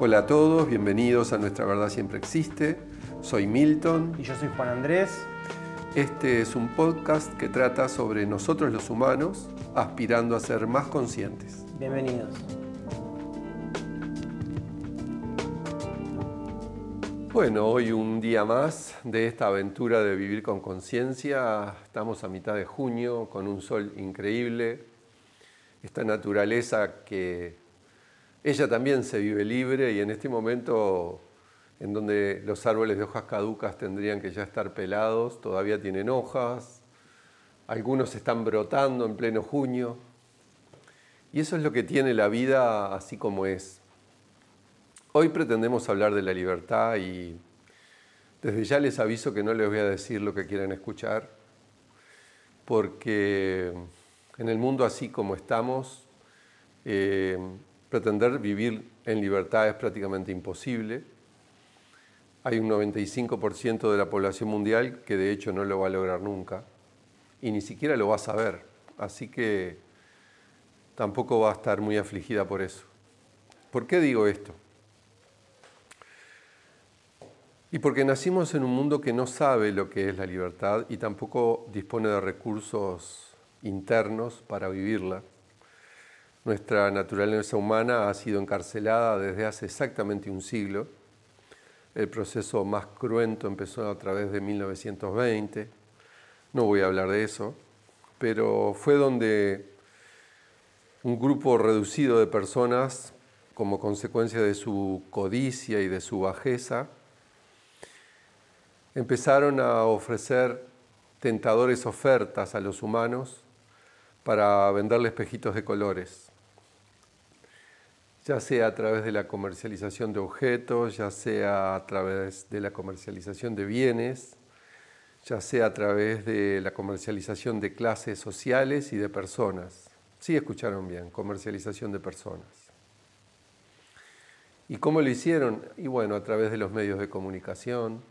Hola a todos, bienvenidos a Nuestra Verdad Siempre Existe. Soy Milton. Y yo soy Juan Andrés. Este es un podcast que trata sobre nosotros los humanos aspirando a ser más conscientes. Bienvenidos. Bueno, hoy un día más de esta aventura de vivir con conciencia. Estamos a mitad de junio con un sol increíble. Esta naturaleza que ella también se vive libre y en este momento en donde los árboles de hojas caducas tendrían que ya estar pelados, todavía tienen hojas, algunos están brotando en pleno junio. Y eso es lo que tiene la vida así como es. Hoy pretendemos hablar de la libertad y desde ya les aviso que no les voy a decir lo que quieren escuchar, porque en el mundo así como estamos, eh, pretender vivir en libertad es prácticamente imposible. Hay un 95% de la población mundial que de hecho no lo va a lograr nunca y ni siquiera lo va a saber. Así que tampoco va a estar muy afligida por eso. ¿Por qué digo esto? Y porque nacimos en un mundo que no sabe lo que es la libertad y tampoco dispone de recursos internos para vivirla. Nuestra naturaleza humana ha sido encarcelada desde hace exactamente un siglo. El proceso más cruento empezó a través de 1920. No voy a hablar de eso, pero fue donde un grupo reducido de personas, como consecuencia de su codicia y de su bajeza, empezaron a ofrecer tentadores ofertas a los humanos para venderles espejitos de colores, ya sea a través de la comercialización de objetos, ya sea a través de la comercialización de bienes, ya sea a través de la comercialización de clases sociales y de personas. Sí, escucharon bien, comercialización de personas. ¿Y cómo lo hicieron? Y bueno, a través de los medios de comunicación,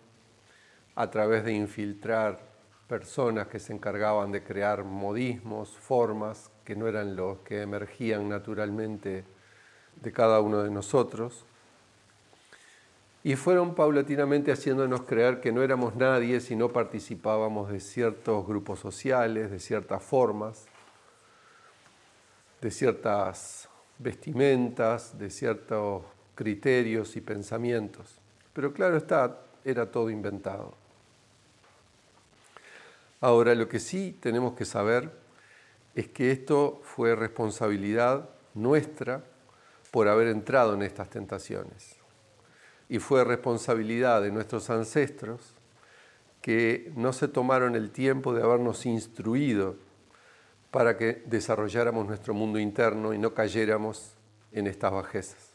a través de infiltrar personas que se encargaban de crear modismos, formas que no eran los que emergían naturalmente de cada uno de nosotros. Y fueron paulatinamente haciéndonos creer que no éramos nadie si no participábamos de ciertos grupos sociales, de ciertas formas, de ciertas vestimentas, de ciertos criterios y pensamientos. Pero claro está, era todo inventado. Ahora, lo que sí tenemos que saber es que esto fue responsabilidad nuestra por haber entrado en estas tentaciones. Y fue responsabilidad de nuestros ancestros que no se tomaron el tiempo de habernos instruido para que desarrolláramos nuestro mundo interno y no cayéramos en estas bajezas.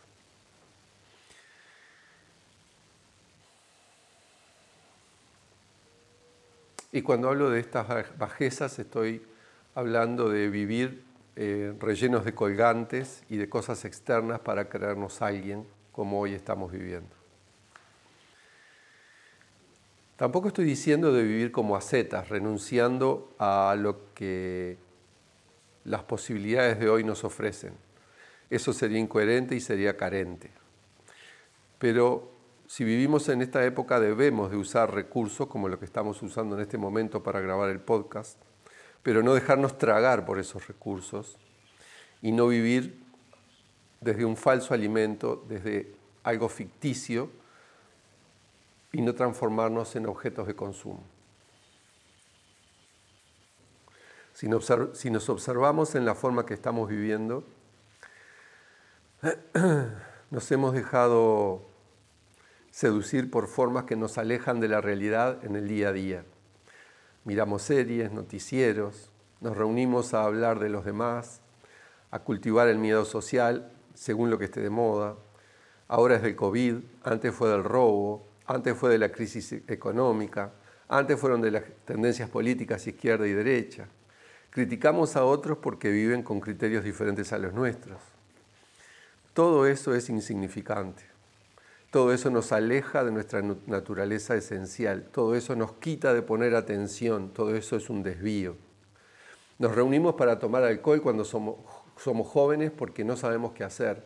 Y cuando hablo de estas bajezas estoy hablando de vivir eh, rellenos de colgantes y de cosas externas para creernos alguien como hoy estamos viviendo. Tampoco estoy diciendo de vivir como ascetas, renunciando a lo que las posibilidades de hoy nos ofrecen. Eso sería incoherente y sería carente. Pero si vivimos en esta época debemos de usar recursos como lo que estamos usando en este momento para grabar el podcast, pero no dejarnos tragar por esos recursos y no vivir desde un falso alimento, desde algo ficticio y no transformarnos en objetos de consumo. Si nos observamos en la forma que estamos viviendo, nos hemos dejado seducir por formas que nos alejan de la realidad en el día a día. Miramos series, noticieros, nos reunimos a hablar de los demás, a cultivar el miedo social según lo que esté de moda. Ahora es del COVID, antes fue del robo, antes fue de la crisis económica, antes fueron de las tendencias políticas izquierda y derecha. Criticamos a otros porque viven con criterios diferentes a los nuestros. Todo eso es insignificante. Todo eso nos aleja de nuestra naturaleza esencial, todo eso nos quita de poner atención, todo eso es un desvío. Nos reunimos para tomar alcohol cuando somos, jóvenes porque no sabemos qué hacer,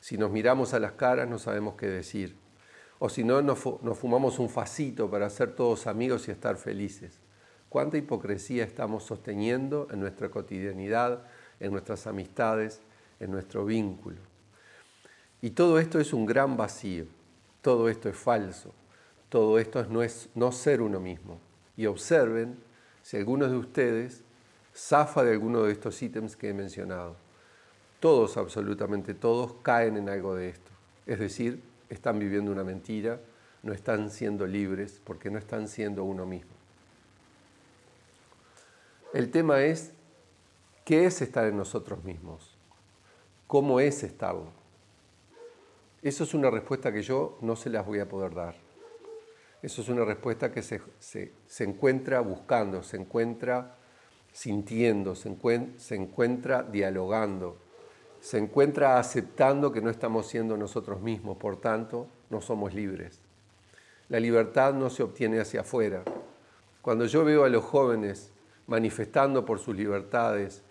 Si nos miramos a las caras no sabemos qué decir. O si no, nos, fumamos un facito para ser todos amigos y estar felices. ¿Cuánta hipocresía estamos sosteniendo en nuestra cotidianidad, en nuestras amistades, en nuestro vínculo? Y todo esto es un gran vacío, todo esto es falso, todo esto no es no ser uno mismo. Y observen si algunos de ustedes zafa de alguno de estos ítems que he mencionado. Todos, absolutamente todos, caen en algo de esto. Es decir, están viviendo una mentira, no están siendo libres porque no están siendo uno mismo. El tema es, ¿qué es estar en nosotros mismos? ¿Cómo es estarlo? Eso es una respuesta que yo no se las voy a poder dar. Eso es una respuesta que se, se encuentra buscando, se encuentra sintiendo, se, encuentra dialogando, se encuentra aceptando que no estamos siendo nosotros mismos, por tanto, no somos libres. La libertad no se obtiene hacia afuera. Cuando yo veo a los jóvenes manifestando por sus libertades,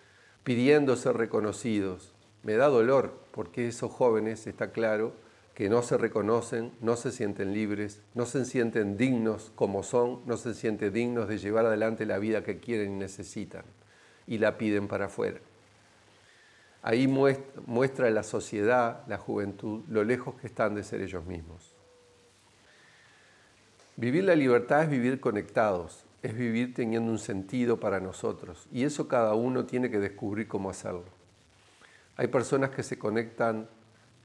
pidiendo ser reconocidos, me da dolor porque esos jóvenes, está claro, que no se reconocen, no se sienten libres, no se sienten dignos como son, no se sienten dignos de llevar adelante la vida que quieren y necesitan, y la piden para afuera. Ahí muestra la sociedad, la juventud, lo lejos que están de ser ellos mismos. Vivir la libertad es vivir conectados, es vivir teniendo un sentido para nosotros, y eso cada uno tiene que descubrir cómo hacerlo. Hay personas que se conectan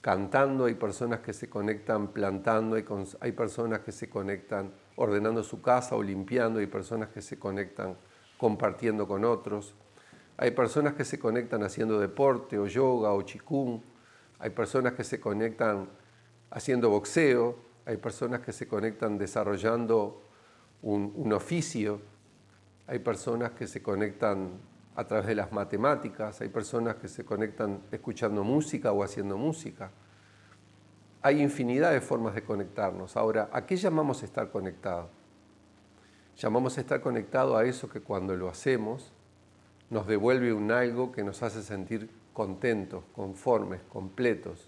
cantando, hay personas que se conectan plantando, hay, personas que se conectan ordenando su casa o limpiando, hay personas que se conectan compartiendo con otros, hay personas que se conectan haciendo deporte o yoga o chikung, hay personas que se conectan haciendo boxeo, hay personas que se conectan desarrollando un, oficio, hay personas que se conectan a través de las matemáticas, hay personas que se conectan escuchando música o haciendo música. Hay infinidad de formas de conectarnos. Ahora, ¿a qué llamamos estar conectado? Llamamos estar conectado a eso que cuando lo hacemos nos devuelve un algo que nos hace sentir contentos, conformes, completos.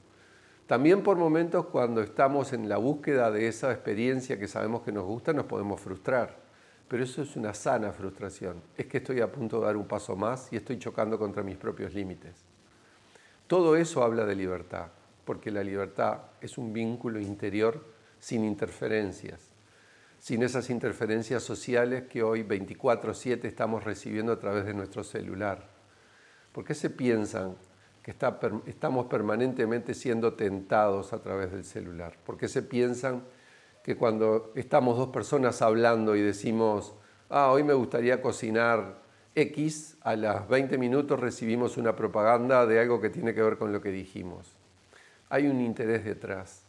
También por momentos cuando estamos en la búsqueda de esa experiencia que sabemos que nos gusta, nos podemos frustrar pero eso es una sana frustración. Es que estoy a punto de dar un paso más y estoy chocando contra mis propios límites. Todo eso habla de libertad, porque la libertad es un vínculo interior sin interferencias, sin esas interferencias sociales que hoy 24/7 estamos recibiendo a través de nuestro celular. ¿Por qué se piensan que estamos permanentemente siendo tentados a través del celular? ¿Por qué se piensan que cuando estamos dos personas hablando y decimos, ah, hoy me gustaría cocinar X, a las 20 minutos recibimos una propaganda de algo que tiene que ver con lo que dijimos. Hay un interés detrás,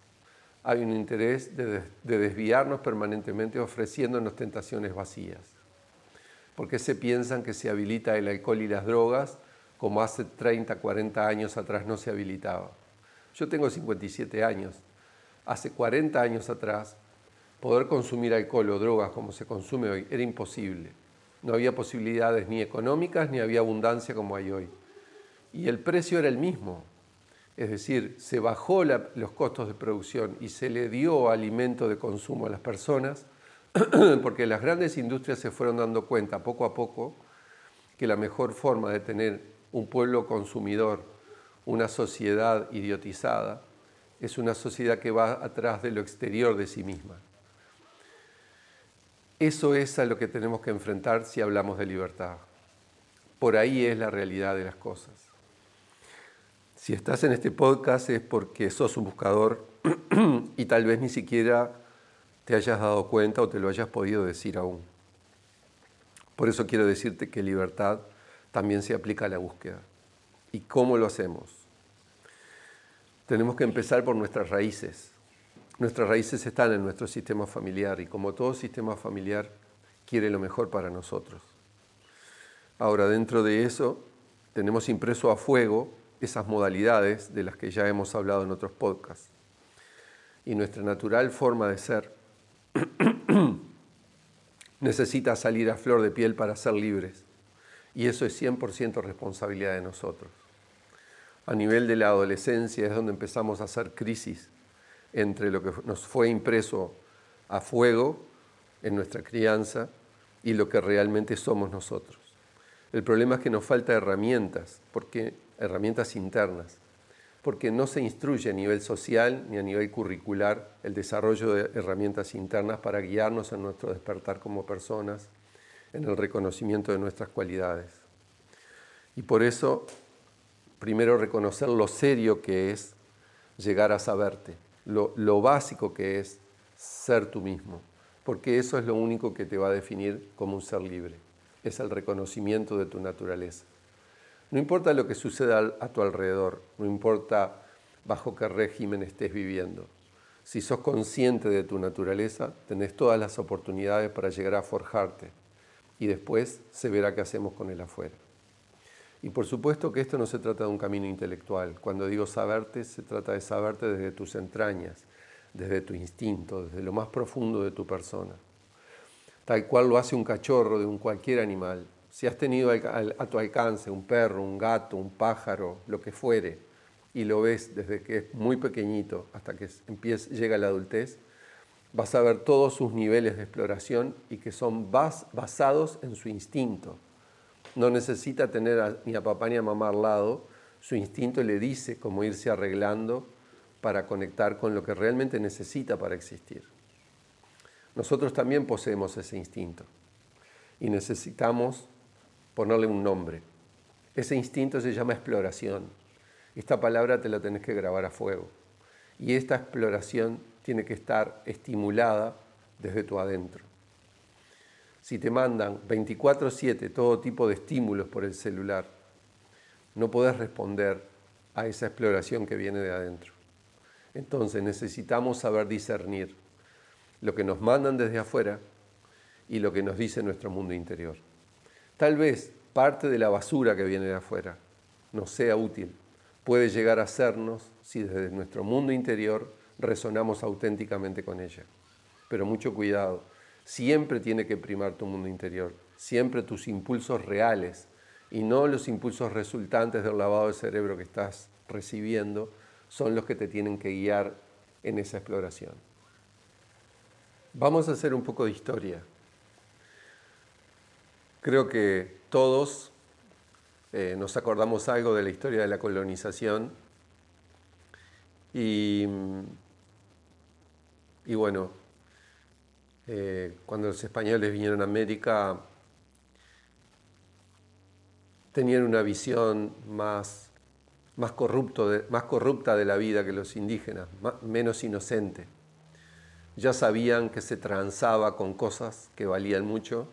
hay un interés de, desviarnos permanentemente ofreciéndonos tentaciones vacías. Porque se piensan que se habilita el alcohol y las drogas como hace 30, 40 años atrás no se habilitaba. Yo tengo 57 años hace 40 años atrás, poder consumir alcohol o drogas como se consume hoy era imposible. No había posibilidades ni económicas ni había abundancia como hay hoy. Y el precio era el mismo. Es decir, se bajó los costos de producción y se le dio alimento de consumo a las personas porque las grandes industrias se fueron dando cuenta poco a poco que la mejor forma de tener un pueblo consumidor, una sociedad idiotizada, es una sociedad que va atrás de lo exterior de sí misma. Eso es a lo que tenemos que enfrentar si hablamos de libertad. Por ahí es la realidad de las cosas. Si estás en este podcast es porque sos un buscador y tal vez ni siquiera te hayas dado cuenta o te lo hayas podido decir aún. Por eso quiero decirte que libertad también se aplica a la búsqueda. ¿Y cómo lo hacemos? tenemos que empezar por nuestras raíces. Nuestras raíces están en nuestro sistema familiar y como todo sistema familiar quiere lo mejor para nosotros. Ahora, dentro de eso, tenemos impreso a fuego esas modalidades de las que ya hemos hablado en otros podcasts. Y nuestra natural forma de ser necesita salir a flor de piel para ser libres. Y eso es 100% responsabilidad de nosotros. A nivel de la adolescencia es donde empezamos a hacer crisis entre lo que nos fue impreso a fuego en nuestra crianza y lo que realmente somos nosotros. El problema es que nos falta herramientas, porque, herramientas internas, porque no se instruye a nivel social ni a nivel curricular el desarrollo de herramientas internas para guiarnos en nuestro despertar como personas, en el reconocimiento de nuestras cualidades. Y por eso, primero reconocer lo serio que es llegar a saberte, lo, básico que es ser tú mismo, porque eso es lo único que te va a definir como un ser libre, es el reconocimiento de tu naturaleza. No importa lo que suceda a tu alrededor, no importa bajo qué régimen estés viviendo. Si sos consciente de tu naturaleza, tenés todas las oportunidades para llegar a forjarte y después se verá qué hacemos con el afuera. Y por supuesto que esto no se trata de un camino intelectual. Cuando digo saberte, se trata de saberte desde tus entrañas, desde tu instinto, desde lo más profundo de tu persona. Tal cual lo hace un cachorro de un cualquier animal, si has tenido a tu alcance un perro, un gato, un pájaro, lo que fuere, y lo ves desde que es muy pequeñito hasta que llega a la adultez, vas a ver todos sus niveles de exploración y que son basados en su instinto. No necesita tener ni a papá ni a mamá al lado, su instinto le dice cómo irse arreglando para conectar con lo que realmente necesita para existir. Nosotros también poseemos ese instinto y necesitamos ponerle un nombre. Ese instinto se llama exploración. Esta palabra te la tenés que grabar a fuego. Y esta exploración tiene que estar estimulada desde tu adentro. Si te mandan 24/7 todo tipo de estímulos por el celular, no podés responder a esa exploración que viene de adentro. Entonces necesitamos saber discernir lo que nos mandan desde afuera y lo que nos dice nuestro mundo interior. Tal vez parte de la basura que viene de afuera nos sea útil. Puede llegar a sernos si desde nuestro mundo interior resonamos auténticamente con ella. Pero mucho cuidado, siempre tiene que primar tu mundo interior, siempre tus impulsos reales y no los impulsos resultantes del lavado de cerebro que estás recibiendo son los que te tienen que guiar en esa exploración. Vamos a hacer un poco de historia. Creo que todos eh, nos acordamos algo de la historia de la colonización y, bueno, eh, cuando los españoles vinieron a América tenían una visión más, más, más corrupta de la vida que los indígenas, menos inocente. Ya sabían que se transaba con cosas que valían mucho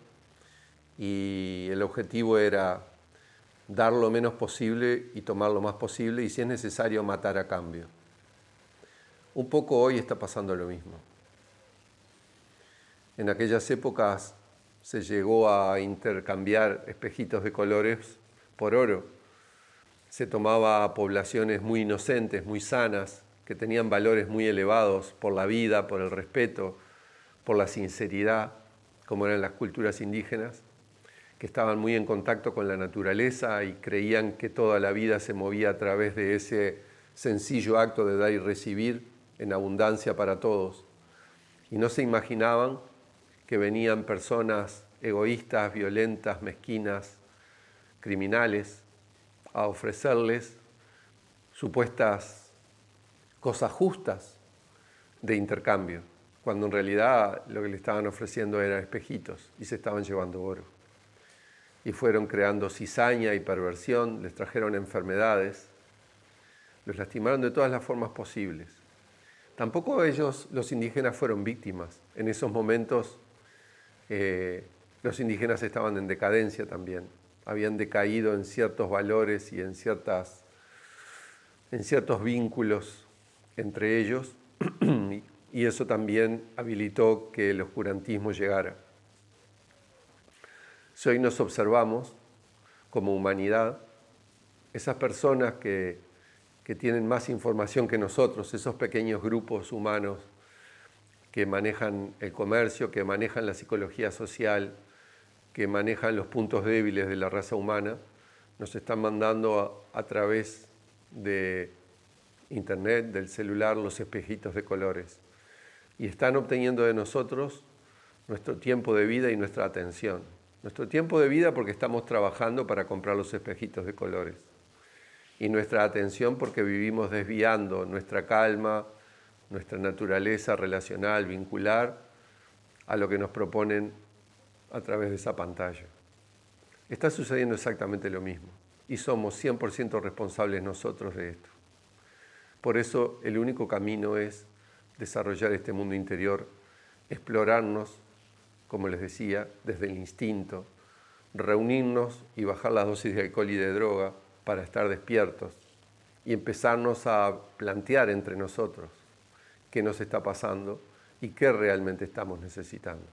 y el objetivo era dar lo menos posible y tomar lo más posible y si es necesario matar a cambio. Un poco hoy está pasando lo mismo. En aquellas épocas se llegó a intercambiar espejitos de colores por oro. Se tomaba a poblaciones muy inocentes, muy sanas, que tenían valores muy elevados por la vida, por el respeto, por la sinceridad, como eran las culturas indígenas, que estaban muy en contacto con la naturaleza y creían que toda la vida se movía a través de ese sencillo acto de dar y recibir en abundancia para todos. Y no se imaginaban que venían personas egoístas, violentas, mezquinas, criminales, a ofrecerles supuestas cosas justas de intercambio, cuando en realidad lo que le estaban ofreciendo eran espejitos y se estaban llevando oro y fueron creando cizaña y perversión, les trajeron enfermedades, los lastimaron de todas las formas posibles. Tampoco ellos, los indígenas, fueron víctimas. En esos momentos eh, los indígenas estaban en decadencia también, habían decaído en ciertos valores y en, ciertas, en ciertos vínculos entre ellos, y eso también habilitó que el oscurantismo llegara. Si hoy nos observamos como humanidad, esas personas que, tienen más información que nosotros, esos pequeños grupos humanos que manejan el comercio, que manejan la psicología social, que manejan los puntos débiles de la raza humana, nos están mandando a, través de internet, del celular, los espejitos de colores. Y están obteniendo de nosotros nuestro tiempo de vida y nuestra atención. Nuestro tiempo de vida porque estamos trabajando para comprar los espejitos de colores. Y nuestra atención porque vivimos desviando nuestra calma, nuestra naturaleza relacional, vincular, a lo que nos proponen a través de esa pantalla. Está sucediendo exactamente lo mismo y somos 100% responsables nosotros de esto. Por eso el único camino es desarrollar este mundo interior, explorarnos, como les decía, desde el instinto, reunirnos y bajar las dosis de alcohol y de droga para estar despiertos y empezarnos a plantear entre nosotros qué nos está pasando y qué realmente estamos necesitando.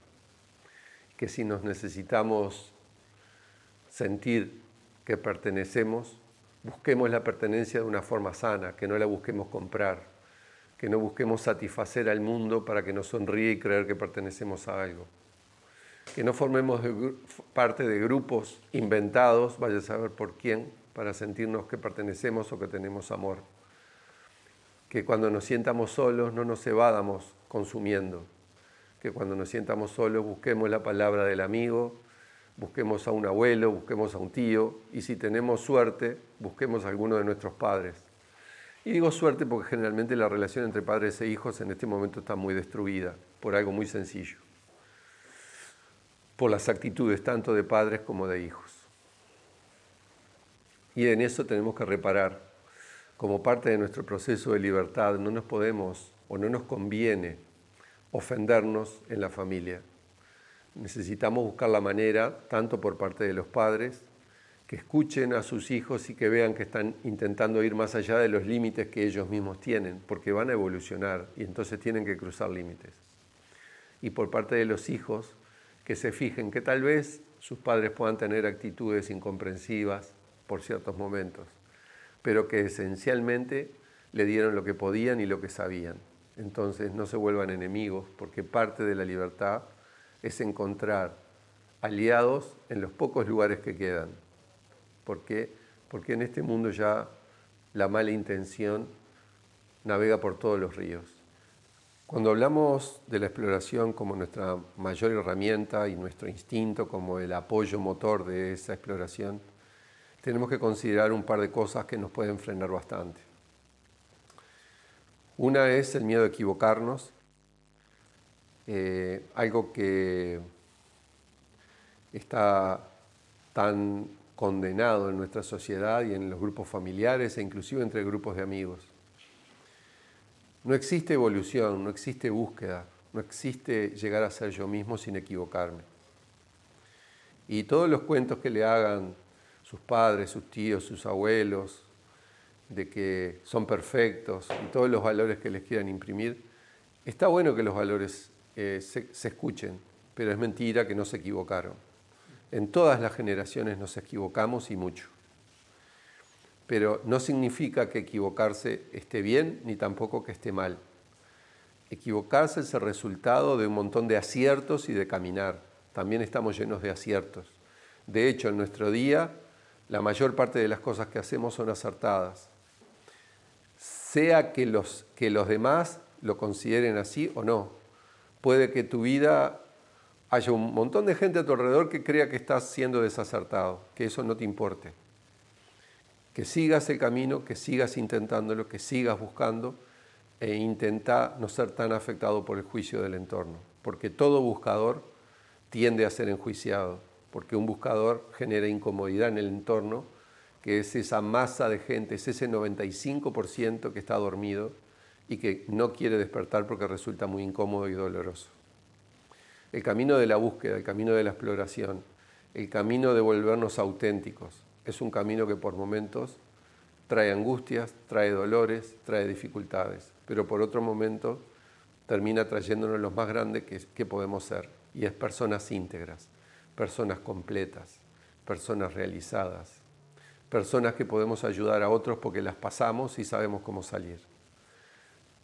Que si nos necesitamos sentir que pertenecemos, busquemos la pertenencia de una forma sana, que no la busquemos comprar, que no busquemos satisfacer al mundo para que nos sonríe y creer que pertenecemos a algo. Que no formemos parte de grupos inventados, vaya a saber por quién, para sentirnos que pertenecemos o que tenemos amor. Que cuando nos sientamos solos no nos evadamos consumiendo. Que cuando nos sientamos solos busquemos la palabra del amigo, busquemos a un abuelo, busquemos a un tío y si tenemos suerte, busquemos a alguno de nuestros padres. Y digo suerte porque generalmente la relación entre padres e hijos en este momento está muy destruida por algo muy sencillo, por las actitudes tanto de padres como de hijos. Y en eso tenemos que reparar. Como parte de nuestro proceso de libertad no nos podemos o no nos conviene ofendernos en la familia necesitamos buscar la manera, tanto por parte de los padres, que escuchen a sus hijos y que vean que están intentando ir más allá de los límites que ellos mismos tienen, porque van a evolucionar y entonces tienen que cruzar límites. Y por parte de los hijos, que se fijen que tal vez sus padres puedan tener actitudes incomprensivas por ciertos momentos, pero que esencialmente le dieron lo que podían y lo que sabían. Entonces no se vuelvan enemigos, porque parte de la libertad es encontrar aliados en los pocos lugares que quedan. ¿Por qué? Porque en este mundo ya la mala intención navega por todos los ríos. Cuando hablamos de la exploración como nuestra mayor herramienta y nuestro instinto como el apoyo motor de esa exploración, tenemos que considerar un par de cosas que nos pueden frenar bastante. Una es el miedo a equivocarnos eh, algo que está tan condenado en nuestra sociedad y en los grupos familiares e inclusive entre grupos de amigos. No existe evolución, no existe búsqueda, no existe llegar a ser yo mismo sin equivocarme. Y todos los cuentos que le hagan sus padres, sus tíos, sus abuelos, de que son perfectos y todos los valores que les quieran imprimir, está bueno que los valores eh, se, se escuchen, pero es mentira que no se equivocaron. En todas las generaciones nos equivocamos y mucho. Pero no significa que equivocarse esté bien ni tampoco que esté mal. Equivocarse es el resultado de un montón de aciertos y de caminar. También estamos llenos de aciertos. De hecho, en nuestro día, la mayor parte de las cosas que hacemos son acertadas. Sea que los, que los demás lo consideren así o no puede que tu vida haya un montón de gente a tu alrededor que crea que estás siendo desacertado, que eso no te importe. Que sigas el camino, que sigas intentándolo, que sigas buscando e intenta no ser tan afectado por el juicio del entorno, porque todo buscador tiende a ser enjuiciado, porque un buscador genera incomodidad en el entorno, que es esa masa de gente, es ese 95% que está dormido y que no quiere despertar porque resulta muy incómodo y doloroso. El camino de la búsqueda, el camino de la exploración, el camino de volvernos auténticos, es un camino que por momentos trae angustias, trae dolores, trae dificultades, pero por otro momento termina trayéndonos lo más grande que, que podemos ser, y es personas íntegras, personas completas, personas realizadas, personas que podemos ayudar a otros porque las pasamos y sabemos cómo salir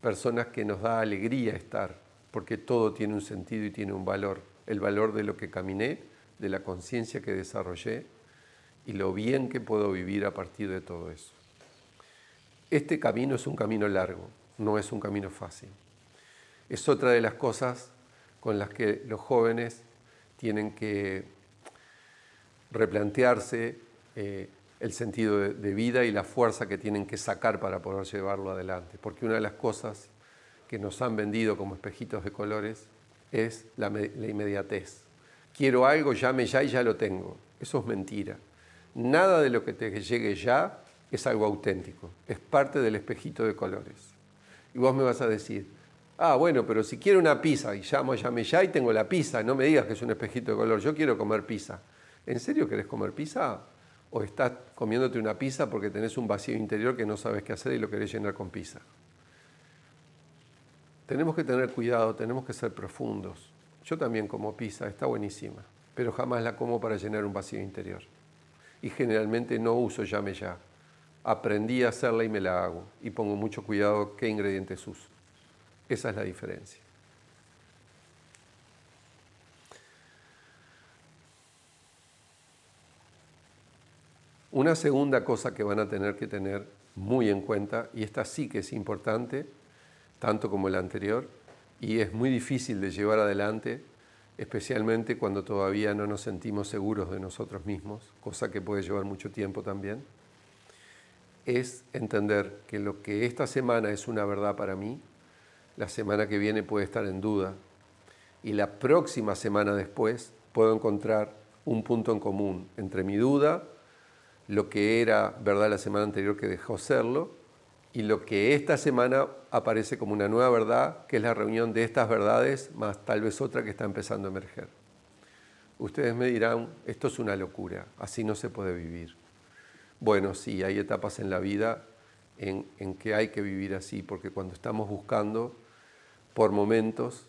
personas que nos da alegría estar, porque todo tiene un sentido y tiene un valor. El valor de lo que caminé, de la conciencia que desarrollé y lo bien que puedo vivir a partir de todo eso. Este camino es un camino largo, no es un camino fácil. Es otra de las cosas con las que los jóvenes tienen que replantearse eh, el sentido de, vida y la fuerza que tienen que sacar para poder llevarlo adelante. Porque una de las cosas que nos han vendido como espejitos de colores es la, la inmediatez. Quiero algo, llame ya y ya lo tengo. Eso es mentira. Nada de lo que te llegue ya es algo auténtico, es parte del espejito de colores. Y vos me vas a decir, ah, bueno, pero si quiero una pizza y llamo, llame ya y tengo la pizza, no me digas que es un espejito de color, yo quiero comer pizza. ¿En serio querés comer pizza? ¿O estás comiéndote una pizza porque tenés un vacío interior que no sabes qué hacer y lo querés llenar con pizza? Tenemos que tener cuidado, tenemos que ser profundos. Yo también como pizza, está buenísima, pero jamás la como para llenar un vacío interior. Y generalmente no uso llame ya. Aprendí a hacerla y me la hago. Y pongo mucho cuidado qué ingredientes uso. Esa es la diferencia. Una segunda cosa que van a tener que tener muy en cuenta, y esta sí que es importante, tanto como la anterior, y es muy difícil de llevar adelante, especialmente cuando todavía no nos sentimos seguros de nosotros mismos, cosa que puede llevar mucho tiempo también, es entender que lo que esta semana es una verdad para mí, la semana que viene puede estar en duda y la próxima semana después puedo encontrar un punto en común entre mi duda, lo que era verdad la semana anterior que dejó serlo y lo que esta semana aparece como una nueva verdad, que es la reunión de estas verdades más tal vez otra que está empezando a emerger. Ustedes me dirán, esto es una locura, así no se puede vivir. Bueno, sí, hay etapas en la vida en, que hay que vivir así, porque cuando estamos buscando, por momentos,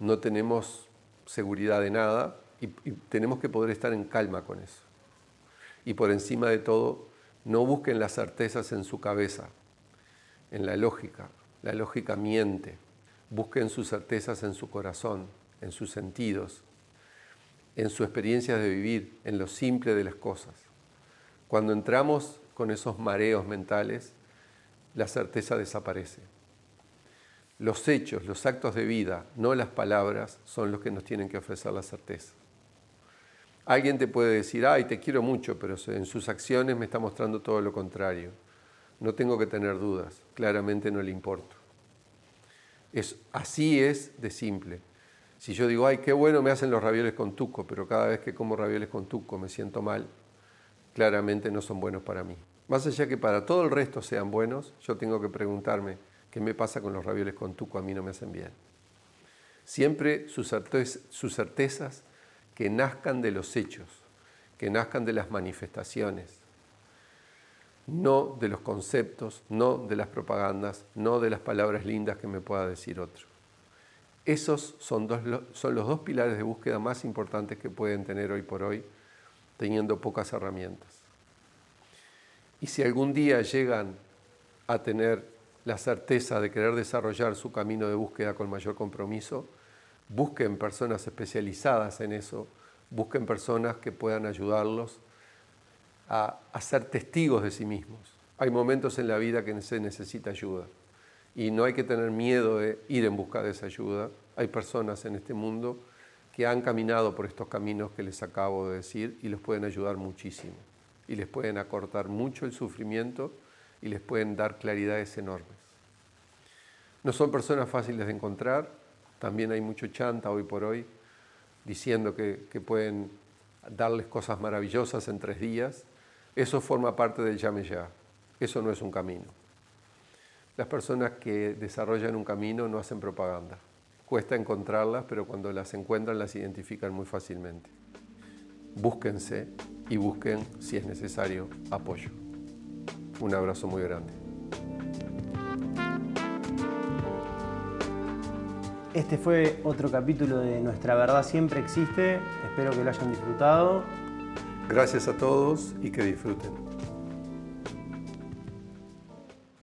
no tenemos seguridad de nada y tenemos que poder estar en calma con eso. Y por encima de todo, no busquen las certezas en su cabeza, en la lógica. La lógica miente. Busquen sus certezas en su corazón, en sus sentidos, en su experiencia de vivir, en lo simple de las cosas. Cuando entramos con esos mareos mentales, la certeza desaparece. Los hechos, los actos de vida, no las palabras, son los que nos tienen que ofrecer la certeza. Alguien te puede decir, ay, te quiero mucho, pero en sus acciones me está mostrando todo lo contrario. No tengo que tener dudas, claramente no le importo. Es, así es de simple. Si yo digo, ay, qué bueno me hacen los ravioles con tuco, pero cada vez que como ravioles con tuco me siento mal, claramente no son buenos para mí. Más allá que para todo el resto sean buenos, yo tengo que preguntarme, ¿qué me pasa con los ravioles con tuco? A mí no me hacen bien. Siempre sus certezas que nazcan de los hechos, que nazcan de las manifestaciones, no de los conceptos, no de las propagandas, no de las palabras lindas que me pueda decir otro. Esos son, son los dos pilares de búsqueda más importantes que pueden tener hoy por hoy, teniendo pocas herramientas. Y si algún día llegan a tener la certeza de querer desarrollar su camino de búsqueda con mayor compromiso, busquen personas especializadas en eso, busquen personas que puedan ayudarlos a, ser testigos de sí mismos. Hay momentos en la vida que se necesita ayuda y no hay que tener miedo de ir en busca de esa ayuda. Hay personas en este mundo que han caminado por estos caminos que les acabo de decir y los pueden ayudar muchísimo y les pueden acortar mucho el sufrimiento y les pueden dar claridades enormes. No son personas fáciles de encontrar, también hay mucho chanta hoy por hoy diciendo que, que pueden darles cosas maravillosas en tres días eso forma parte del llame. Eso no es un camino. Las personas que desarrollan un camino no hacen propaganda. Cuesta encontrarlas, pero cuando las encuentran las identifican muy fácilmente. Búsquense y busquen, si es necesario, apoyo. Un abrazo muy grande. Este fue otro capítulo de Nuestra Verdad Siempre Existe. Espero que lo hayan disfrutado Gracias a todos y que disfruten.